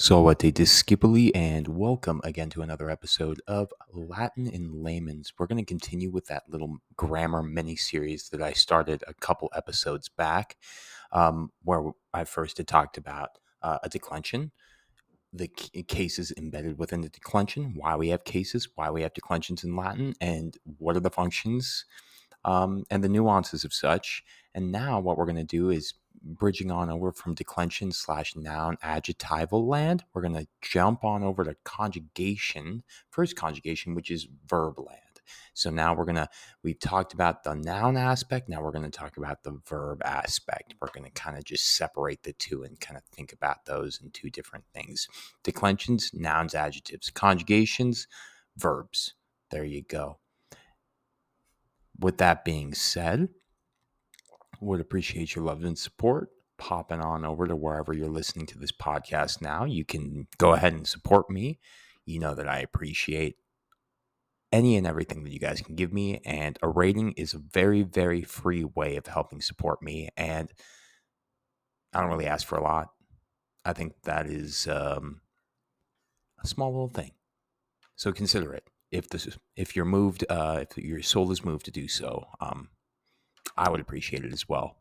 Salve discipuli and welcome again to another episode of Latin in Layman's. We're going to continue with that little grammar mini series that I started a couple episodes back, um, where I first had talked about uh, a declension, the c- cases embedded within the declension, why we have cases, why we have declensions in Latin, and what are the functions um, and the nuances of such. And now what we're going to do is bridging on over from declension slash noun adjectival land, we're going to jump on over to conjugation, first conjugation, which is verb land. So now we're going to, we've talked about the noun aspect. Now we're going to talk about the verb aspect. We're going to kind of just separate the two and kind of think about those in two different things declensions, nouns, adjectives, conjugations, verbs. There you go. With that being said, would appreciate your love and support. Popping on over to wherever you're listening to this podcast now. You can go ahead and support me. You know that I appreciate any and everything that you guys can give me. And a rating is a very, very free way of helping support me. And I don't really ask for a lot. I think that is um, a small little thing. So consider it. If this, if you're moved, uh, if your soul is moved to do so, um, I would appreciate it as well.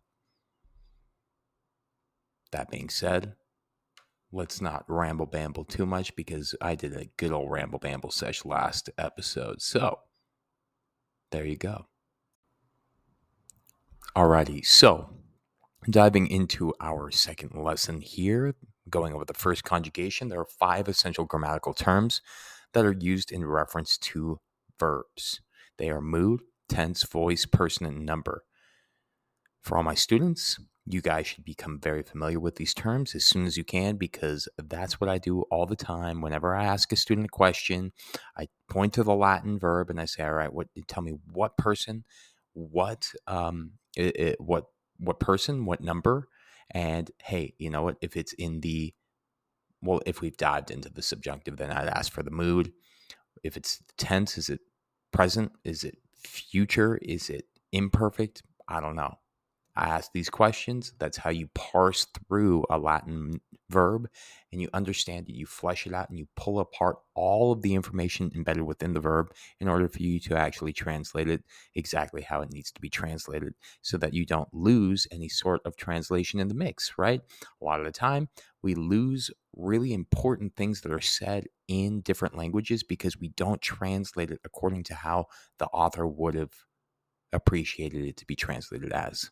That being said, let's not ramble bamble too much because I did a good old ramble bamble sesh last episode. So there you go. Alrighty, so diving into our second lesson here, going over the first conjugation, there are five essential grammatical terms that are used in reference to verbs. They are mood, tense, voice, person, and number. For all my students, you guys should become very familiar with these terms as soon as you can because that's what I do all the time. Whenever I ask a student a question, I point to the Latin verb and I say, "All right, what? Tell me what person, what, um, it, it, what, what person, what number, and hey, you know what? If it's in the, well, if we've dived into the subjunctive, then I'd ask for the mood. If it's tense, is it present? Is it future? Is it imperfect? I don't know. I ask these questions. That's how you parse through a Latin verb and you understand it. You flesh it out and you pull apart all of the information embedded within the verb in order for you to actually translate it exactly how it needs to be translated so that you don't lose any sort of translation in the mix, right? A lot of the time, we lose really important things that are said in different languages because we don't translate it according to how the author would have appreciated it to be translated as.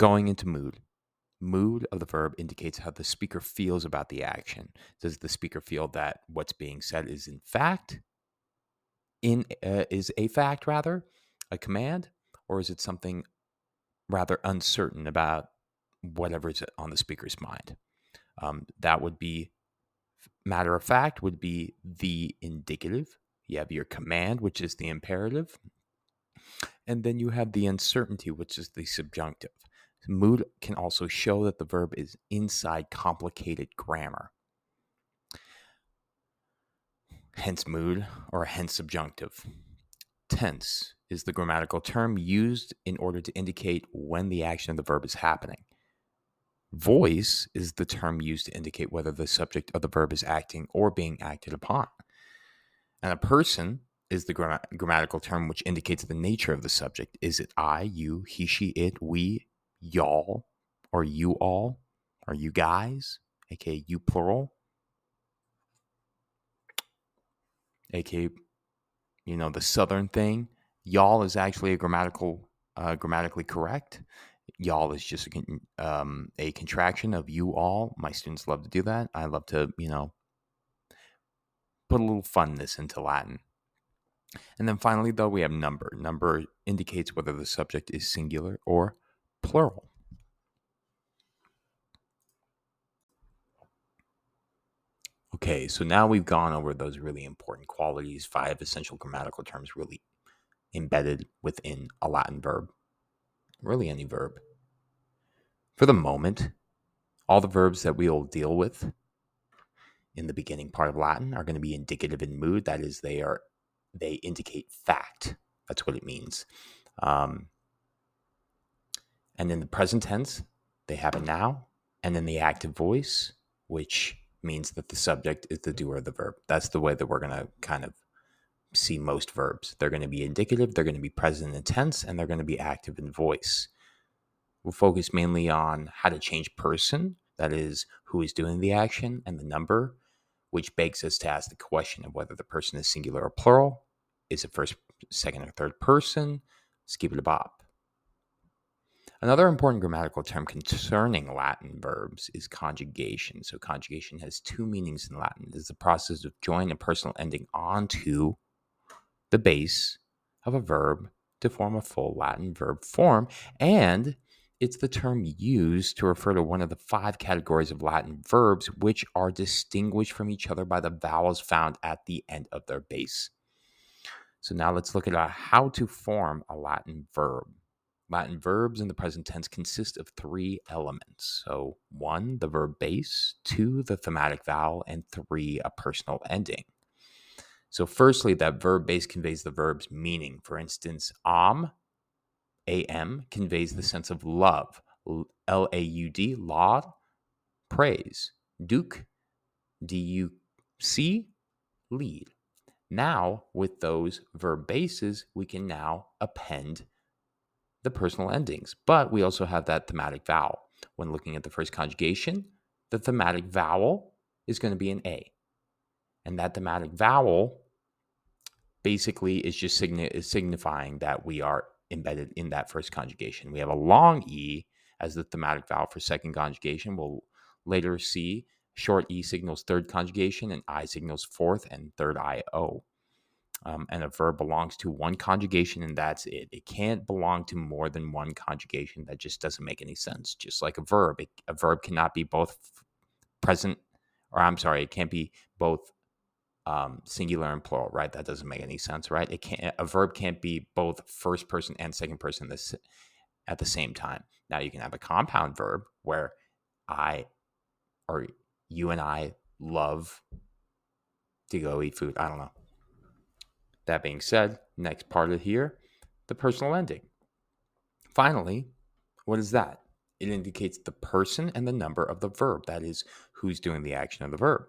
Going into mood. Mood of the verb indicates how the speaker feels about the action. Does the speaker feel that what's being said is in fact in uh, is a fact rather a command or is it something rather uncertain about whatever's on the speaker's mind? Um, that would be matter of fact would be the indicative. You have your command, which is the imperative. And then you have the uncertainty, which is the subjunctive. Mood can also show that the verb is inside complicated grammar. Hence, mood or hence subjunctive. Tense is the grammatical term used in order to indicate when the action of the verb is happening. Voice is the term used to indicate whether the subject of the verb is acting or being acted upon. And a person is the gra- grammatical term which indicates the nature of the subject. Is it I, you, he, she, it, we, y'all or you all or you guys, aka you plural, aka you know the southern thing. Y'all is actually a grammatical uh, grammatically correct. Y'all is just a, um, a contraction of you all. My students love to do that. I love to you know put a little funness into Latin. And then finally, though, we have number. Number indicates whether the subject is singular or plural. Okay, so now we've gone over those really important qualities, five essential grammatical terms really embedded within a Latin verb, really any verb. For the moment, all the verbs that we'll deal with in the beginning part of Latin are going to be indicative in mood. That is, they are they indicate fact. That's what it means. Um, and in the present tense, they happen now and then the active voice, which means that the subject is the doer of the verb. That's the way that we're going to kind of see most verbs. They're going to be indicative, they're going to be present and tense, and they're going to be active in voice. We'll focus mainly on how to change person, that is, who is doing the action, and the number, which begs us to ask the question of whether the person is singular or plural. Is it first, second, or third person? Skip it a bop. Another important grammatical term concerning Latin verbs is conjugation. So, conjugation has two meanings in Latin. It is the process of joining a personal ending onto the base of a verb to form a full Latin verb form. And it's the term used to refer to one of the five categories of Latin verbs which are distinguished from each other by the vowels found at the end of their base. So, now let's look at how to form a Latin verb. Latin verbs in the present tense consist of three elements. So, one, the verb base, two, the thematic vowel, and three, a personal ending. So, firstly, that verb base conveys the verb's meaning. For instance, am, am, conveys the sense of love, L A U D, laud, praise, duke, D U C, lead. Now, with those verb bases, we can now append the personal endings. But we also have that thematic vowel. When looking at the first conjugation, the thematic vowel is going to be an A. And that thematic vowel basically is just signi- is signifying that we are embedded in that first conjugation. We have a long E as the thematic vowel for second conjugation. We'll later see short E signals third conjugation and I signals fourth and third IO um, and a verb belongs to one conjugation and that's it. It can't belong to more than one conjugation. That just doesn't make any sense. Just like a verb, it, a verb cannot be both present, or I'm sorry, it can't be both um, singular and plural, right? That doesn't make any sense, right? It can't. A verb can't be both first person and second person this at the same time. Now you can have a compound verb where I or you and I love to go eat food. I don't know that being said, next part of here, the personal ending. Finally, what is that? It indicates the person and the number of the verb, that is, who's doing the action of the verb.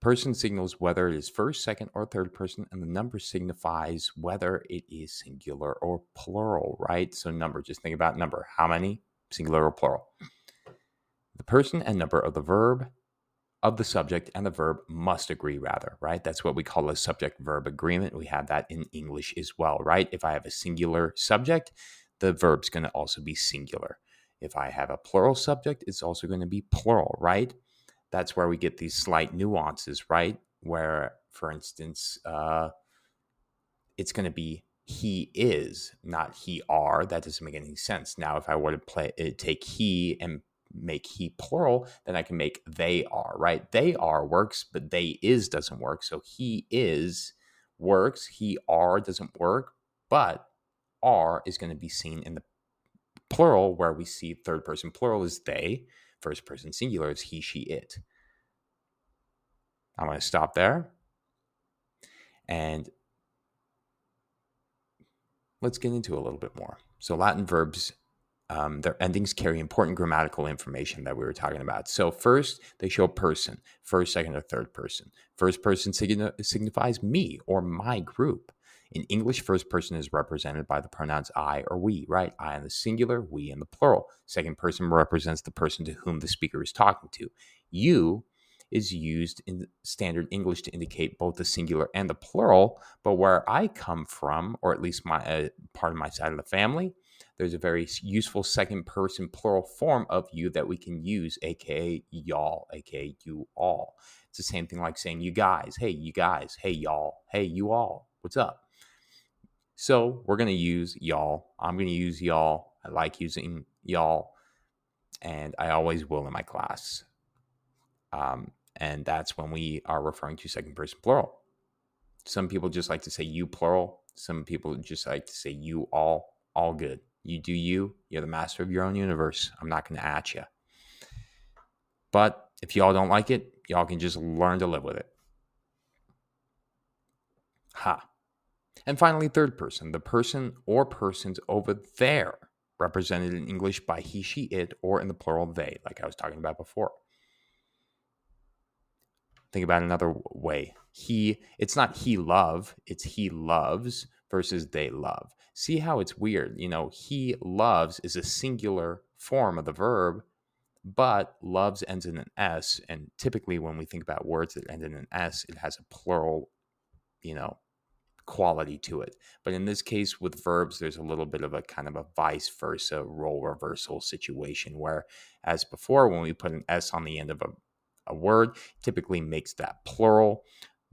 Person signals whether it is first, second, or third person, and the number signifies whether it is singular or plural, right? So, number, just think about number. How many? Singular or plural? The person and number of the verb of the subject and the verb must agree, rather, right? That's what we call a subject verb agreement. We have that in English as well, right? If I have a singular subject, the verb's going to also be singular. If I have a plural subject, it's also going to be plural, right? That's where we get these slight nuances, right? Where, for instance, uh, it's going to be he is, not he are. That doesn't make any sense. Now, if I were to play, uh, take he and make he plural, then I can make they are, right? They are works, but they is doesn't work. So he is works, he are doesn't work, but are is going to be seen in the plural where we see third person plural is they, first person singular is he, she, it. I'm going to stop there. And let's get into a little bit more. So Latin verbs um, their endings carry important grammatical information that we were talking about. So, first, they show person, first, second, or third person. First person signifies me or my group. In English, first person is represented by the pronouns I or we, right? I in the singular, we in the plural. Second person represents the person to whom the speaker is talking to. You is used in standard English to indicate both the singular and the plural, but where I come from, or at least my uh, part of my side of the family, there's a very useful second person plural form of you that we can use, aka y'all, aka you all. It's the same thing like saying you guys, hey, you guys, hey, y'all, hey, you all, what's up? So we're going to use y'all. I'm going to use y'all. I like using y'all, and I always will in my class. Um, and that's when we are referring to second person plural. Some people just like to say you plural. Some people just like to say you all. All good. You do you. You're the master of your own universe. I'm not going to at you. But if y'all don't like it, y'all can just learn to live with it. Ha. And finally, third person, the person or persons over there, represented in English by he, she, it, or in the plural they, like I was talking about before. Think about another way. He, it's not he love, it's he loves versus they love. See how it's weird. You know, he loves is a singular form of the verb, but loves ends in an S. And typically, when we think about words that end in an S, it has a plural, you know, quality to it. But in this case, with verbs, there's a little bit of a kind of a vice versa role reversal situation where, as before, when we put an S on the end of a, a word, typically makes that plural.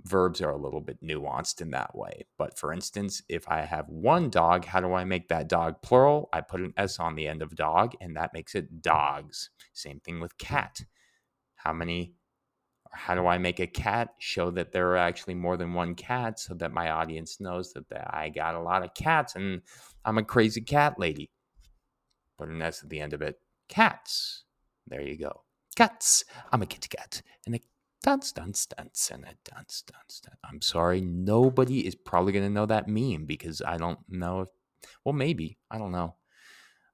Verbs are a little bit nuanced in that way. But for instance, if I have one dog, how do I make that dog plural? I put an S on the end of dog, and that makes it dogs. Same thing with cat. How many how do I make a cat show that there are actually more than one cat so that my audience knows that I got a lot of cats and I'm a crazy cat lady? Put an S at the end of it. Cats. There you go. Cats. I'm a kitty cat. And a dance, dance, dance, and a dance, dance, dance. I'm sorry. Nobody is probably to know that meme because I don't know if, well, maybe. I don't know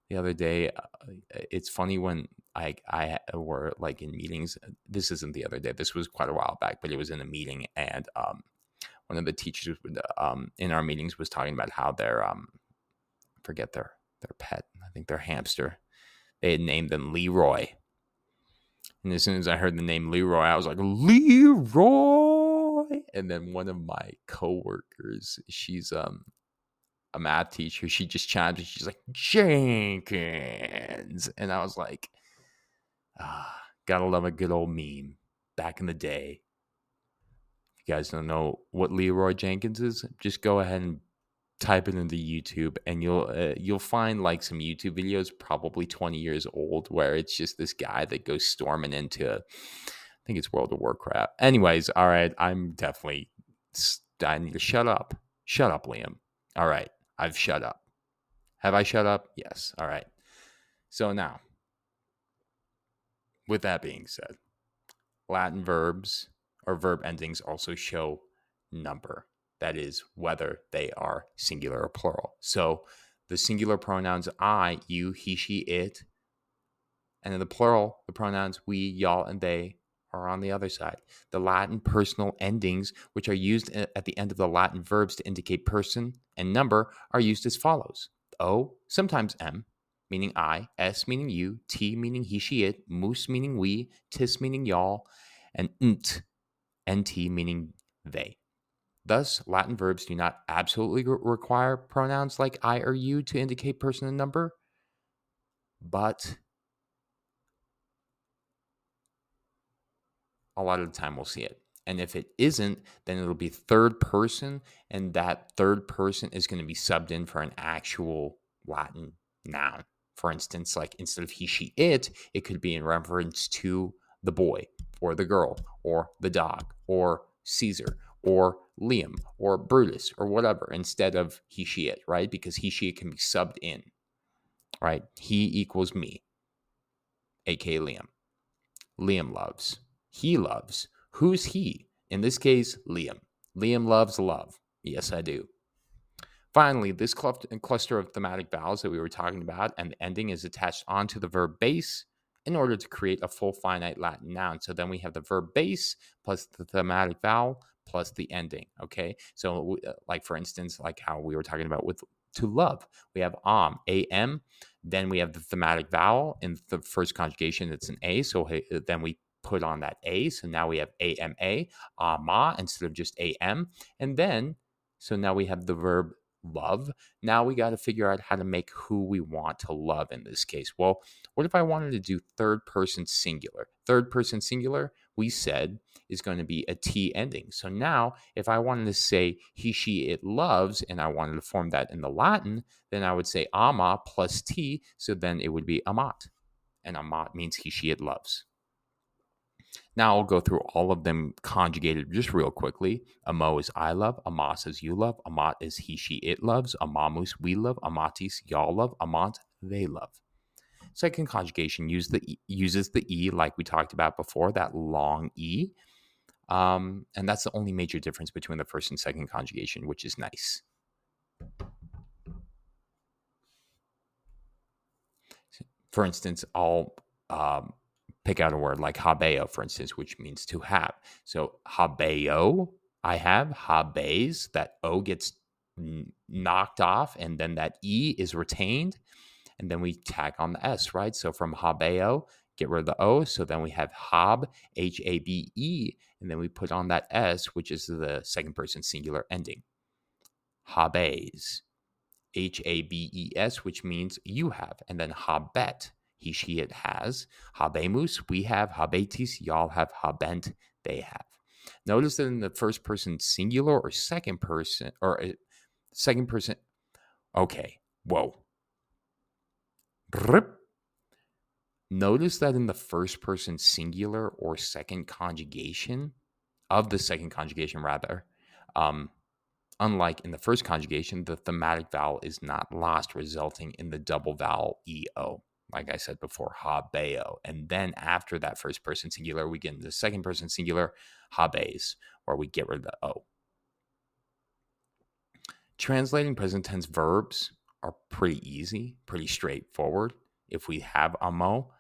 the other day. Uh, it's funny when I I were like in meetings. This isn't the other day. This was quite a while back, but it was in a meeting, and um, one of the teachers would, um, in our meetings was talking about how their um, forget their their pet. I think their hamster. They had named them Leroy. And as soon as I heard the name Leroy, I was like, Leroy. And then one of my coworkers, she's um a math teacher, she just chimed in. She's like, Jenkins. And I was like, ah, gotta love a good old meme back in the day. You guys don't know what Leroy Jenkins is, just go ahead and type it into YouTube, and you'll uh, you'll find like some YouTube videos, probably 20 years old, where it's just this guy that goes storming into, I think it's World of Warcraft. Anyways, all right, I'm definitely I need to shut up. Shut up, Liam. All right. I've shut up. Have I shut up? Yes. All right. So now, with that being said, Latin verbs or verb endings also show number. That is, whether they are singular or plural. So the singular pronouns I, you, he, she, it, and in the plural, the pronouns we, y'all, and they are on the other side. The Latin personal endings, which are used eh, at the end of the Latin verbs to indicate person and number, are used as follows O, sometimes M, meaning I, S meaning you, T meaning he, she, it, mus meaning we, tis meaning y'all, and nt, nt meaning they. Thus, Latin verbs do not absolutely require pronouns like I or you to indicate person and number, but a lot of the time we'll see it. And if it isn't, then it'll be third person, and that third person is going to be subbed in for an actual Latin noun. For instance, like instead of he, she, it, it could be in reference to the boy or the girl or the dog or Caesar or Liam or Brutus or whatever instead of he, she, it, right? Because he, she, can be subbed in, right? He equals me, aka Liam. Liam loves he loves. Who's he? In this case, Liam. Liam loves love. Yes, I do. Finally, this cluster of thematic vowels that we were talking about and the ending is attached onto the verb base in order to create a full finite Latin noun. So then we have the verb base plus the thematic vowel plus the ending. Okay. So, uh, like for instance, like how we were talking about with to love, we have am, am. Then we have the thematic vowel in the first conjugation, it's an a. So then we put on that A. So now we have AMA, ama, instead of just AM. And then, so now we have the verb love. Now we got to figure out how to make who we want to love in this case. Well, what if I wanted to do third person singular? Third person singular, we said, is going to be a T ending. So now, if I wanted to say he, she, it loves, and I wanted to form that in the Latin, then I would say ama plus T. So then it would be amat. And amat means he, she, it loves. Now I'll go through all of them conjugated just real quickly. Amo is I love, Amas is you love, Amat is he, she, it loves, Amamus we love, Amatis y'all love, Amant they love. Second conjugation use the uses the E like we talked about before, that long E. Um, and that's the only major difference between the first and second conjugation, which is nice. for instance, I'll um, pick out a word like habeo, for instance, which means to have. So habeo, I have habes. That o gets knocked off, and then that e is retained, and then we tack on the s, right? So from habeo, get rid of the o. So then we have hab, h a b e, and then we put on that s, which is the second person singular ending. Habes. H A B E S, which means you have, and then habet, he, she, it has. Habemus, we have. Habetis, y'all have. Habent, they have. Notice that in the first person singular or second person, or uh, second person, okay, whoa. Notice that in the first person singular or second conjugation, of the second conjugation rather, um, Unlike in the first conjugation, the thematic vowel is not lost, resulting in the double vowel EO. Like I said before, habeo. And then after that first person singular, we get the second person singular, habes, where we get rid of the O. Translating present tense verbs are pretty easy, pretty straightforward. If we have amo,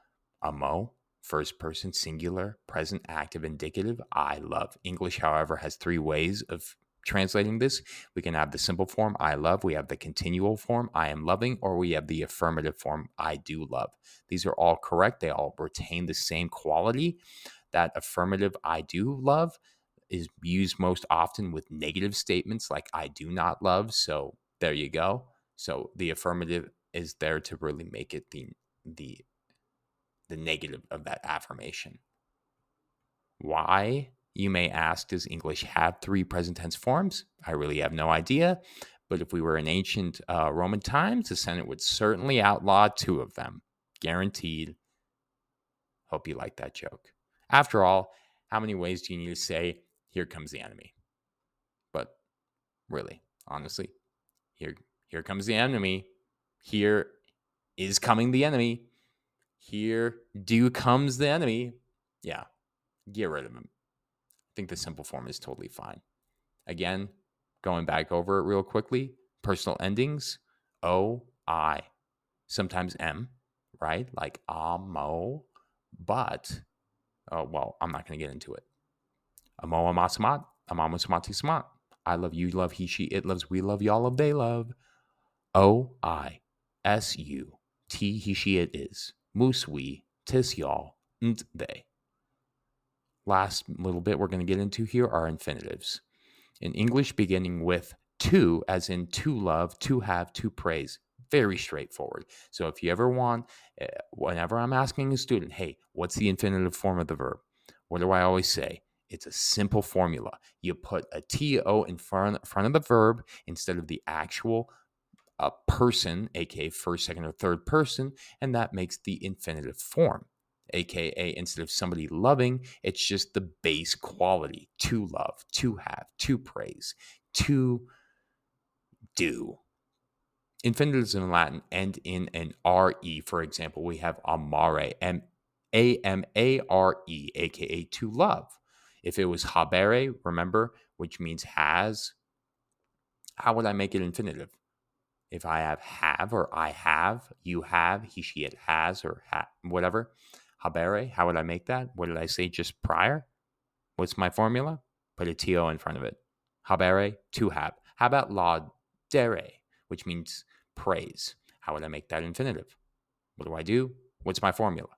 amo, first person singular, present active indicative, I love. English, however, has three ways of translating this, we can have the simple form, I love. We have the continual form, I am loving, or we have the affirmative form, I do love. These are all correct. They all retain the same quality. That affirmative, I do love, is used most often with negative statements like I do not love. So there you go. So the affirmative is there to really make it the the the negative of that affirmation. Why you may ask, does English have three present tense forms? I really have no idea. But if we were in ancient uh, Roman times, the Senate would certainly outlaw two of them. Guaranteed. Hope you like that joke. After all, how many ways do you need to say, here comes the enemy? But really, honestly, here, here comes the enemy. Here is coming the enemy. Here do comes the enemy. Yeah, get rid of him I think the simple form is totally fine. Again, going back over it real quickly personal endings O, I, sometimes M, right? Like amo, but, oh, well, I'm not going to get into it. Amo, amasamat, amamo, samati, samat. I love you, love he, she, it loves, we love, y'all love, they love. O, I, S, U, T, he, she, it is. Mus, we, tis, y'all, and they last little bit we're going to get into here are infinitives. In English, beginning with to, as in to love, to have, to praise. Very straightforward. So if you ever want, eh, whenever I'm asking a student, hey, what's the infinitive form of the verb? What do I always say? It's a simple formula. You put a to in front, front of the verb instead of the actual uh, person, aka first, second, or third person, and that makes the infinitive form aka instead of somebody loving, it's just the base quality to love, to have, to praise, to do. Infinitives in Latin end in an re. For example, we have amare, M A M A R E, aka to love. If it was habere, remember, which means has, how would I make it infinitive? If I have have or I have, you have, he, she, it has, or ha- whatever, habere. How would I make that? What did I say just prior? What's my formula? Put a to in front of it. Habere, to have. How about laudere, which means praise? How would I make that infinitive? What do I do? What's my formula?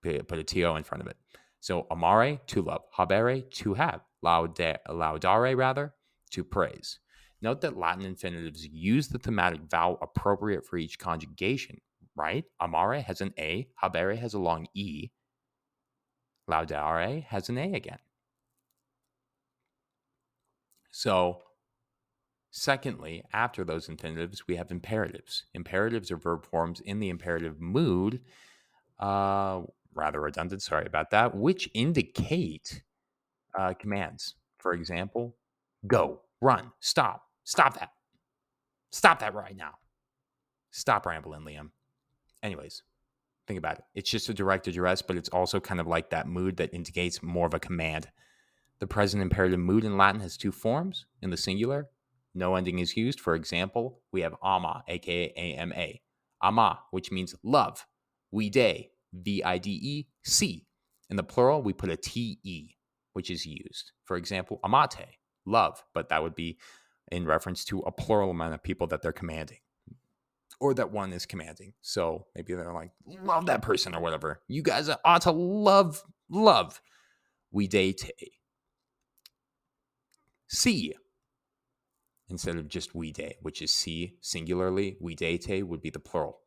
Put a to in front of it. So amare, to love. Habere, to have. Laudare, laudare rather, to praise. Note that Latin infinitives use the thematic vowel appropriate for each conjugation, right? Amare has an A, habere has a long E, laudare has an A again. So, secondly, after those infinitives, we have imperatives. Imperatives are verb forms in the imperative mood, uh, rather redundant, sorry about that, which indicate uh, commands. For example, go, run, stop, stop that. Stop that right now. Stop rambling, Liam. Anyways, think about it. It's just a direct address, but it's also kind of like that mood that indicates more of a command. The present imperative mood in Latin has two forms. In the singular, no ending is used. For example, we have ama, aka ama. Ama, which means love. Vide, V I D E, see. In the plural, we put a T E, which is used. For example, amate, love, but that would be in reference to a plural amount of people that they're commanding or that one is commanding. So maybe they're like, love that person or whatever. You guys ought to love, love. Videte. See instead of just vide, which is see singularly. Videte would be the plural.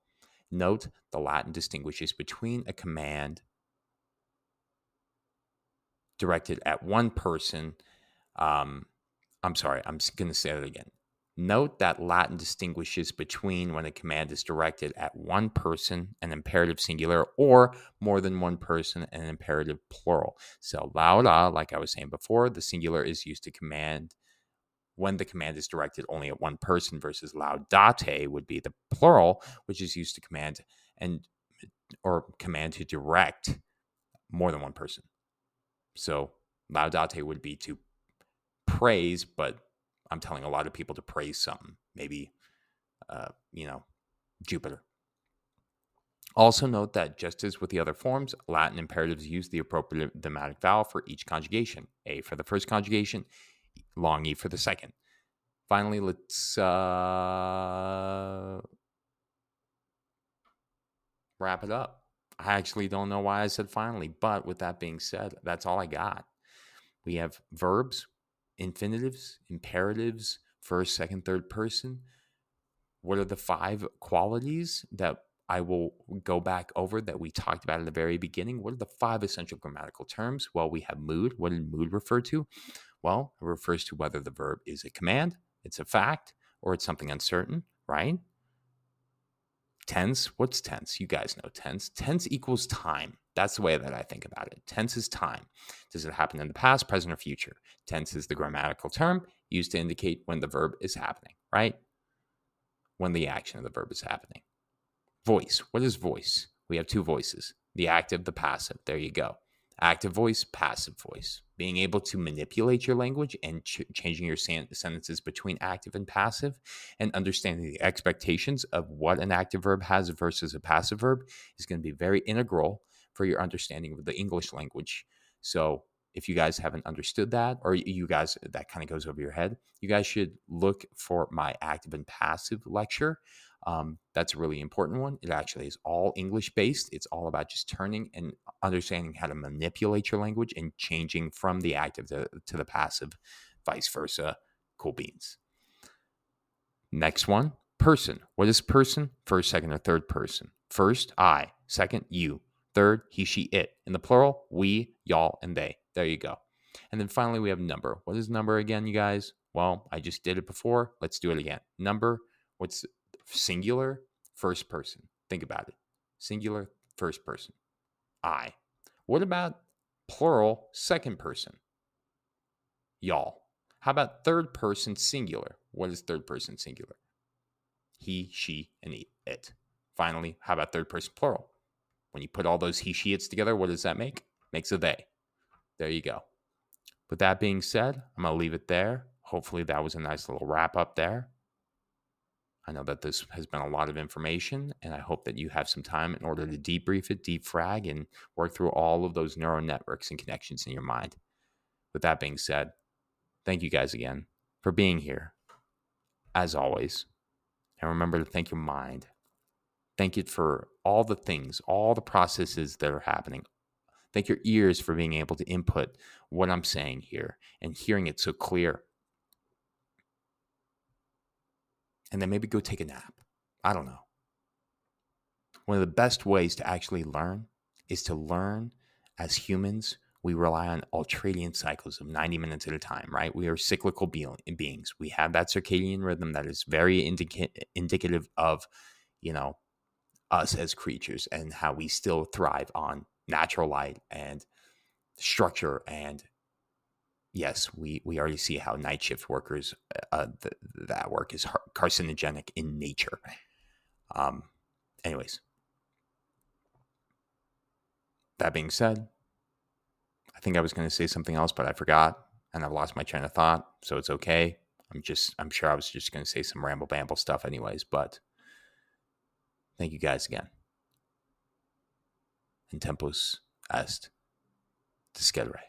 Note the Latin distinguishes between a command directed at one person. Um, I'm sorry, I'm going to say that again. Note that Latin distinguishes between when a command is directed at one person, an imperative singular, or more than one person, an imperative plural. So, lauda, like I was saying before, the singular is used to command when the command is directed only at one person versus laudate would be the plural, which is used to command and or command to direct more than one person. So laudate would be to praise, but I'm telling a lot of people to praise something, maybe, uh, you know, Jupiter. Also note that just as with the other forms, Latin imperatives use the appropriate thematic vowel for each conjugation. A for the first conjugation, long E for the second. Finally, let's uh, wrap it up. I actually don't know why I said finally, but with that being said, that's all I got. We have verbs, infinitives, imperatives, first, second, third person. What are the five qualities that I will go back over that we talked about in the very beginning? What are the five essential grammatical terms? Well, we have mood. What did mood refer to? Well, it refers to whether the verb is a command, it's a fact, or it's something uncertain, right? Tense, what's tense? You guys know tense. Tense equals time. That's the way that I think about it. Tense is time. Does it happen in the past, present, or future? Tense is the grammatical term used to indicate when the verb is happening, right? When the action of the verb is happening. Voice. What is voice? We have two voices the active, the passive. There you go active voice, passive voice. Being able to manipulate your language and ch- changing your san- sentences between active and passive, and understanding the expectations of what an active verb has versus a passive verb is going to be very integral for your understanding of the English language. So, if you guys haven't understood that, or you guys that kind of goes over your head, you guys should look for my active and passive lecture. Um, that's a really important one. It actually is all English based. It's all about just turning and understanding how to manipulate your language and changing from the active to, to the passive, vice versa. Cool beans. Next one person. What is person? First, second, or third person. First, I. Second, you. Third, he, she, it. In the plural, we, y'all, and they. There you go. And then finally, we have number. What is number again, you guys? Well, I just did it before. Let's do it again. Number, what's singular, first person. Think about it. Singular, first person. I. What about plural, second person? Y'all. How about third person singular? What is third person singular? He, she, and it. Finally, how about third person plural? When you put all those he, she, it's together, what does that make? Makes a they. There you go. With that being said, I'm going to leave it there. Hopefully, that was a nice little wrap up there. I know that this has been a lot of information, and I hope that you have some time in order to debrief it, defrag, and work through all of those neural networks and connections in your mind. With that being said, thank you guys again for being here, as always. And remember to thank your mind. Thank you for all the things, all the processes that are happening. Thank your ears for being able to input what I'm saying here and hearing it so clear and then maybe go take a nap. I don't know. One of the best ways to actually learn is to learn as humans. We rely on ultradian cycles of 90 minutes at a time, right? We are cyclical beings. We have that circadian rhythm that is very indica- indicative of, you know, us as creatures and how we still thrive on natural light and structure and yes, we we already see how night shift workers uh, uh th- that work is carcinogenic in nature. Um, anyways, that being said, I think I was going to say something else, but I forgot and I've lost my train of thought, so it's okay. I'm just I'm sure I was just going to say some ramble bamble stuff anyways, but Thank you guys again. En tempus est discedere.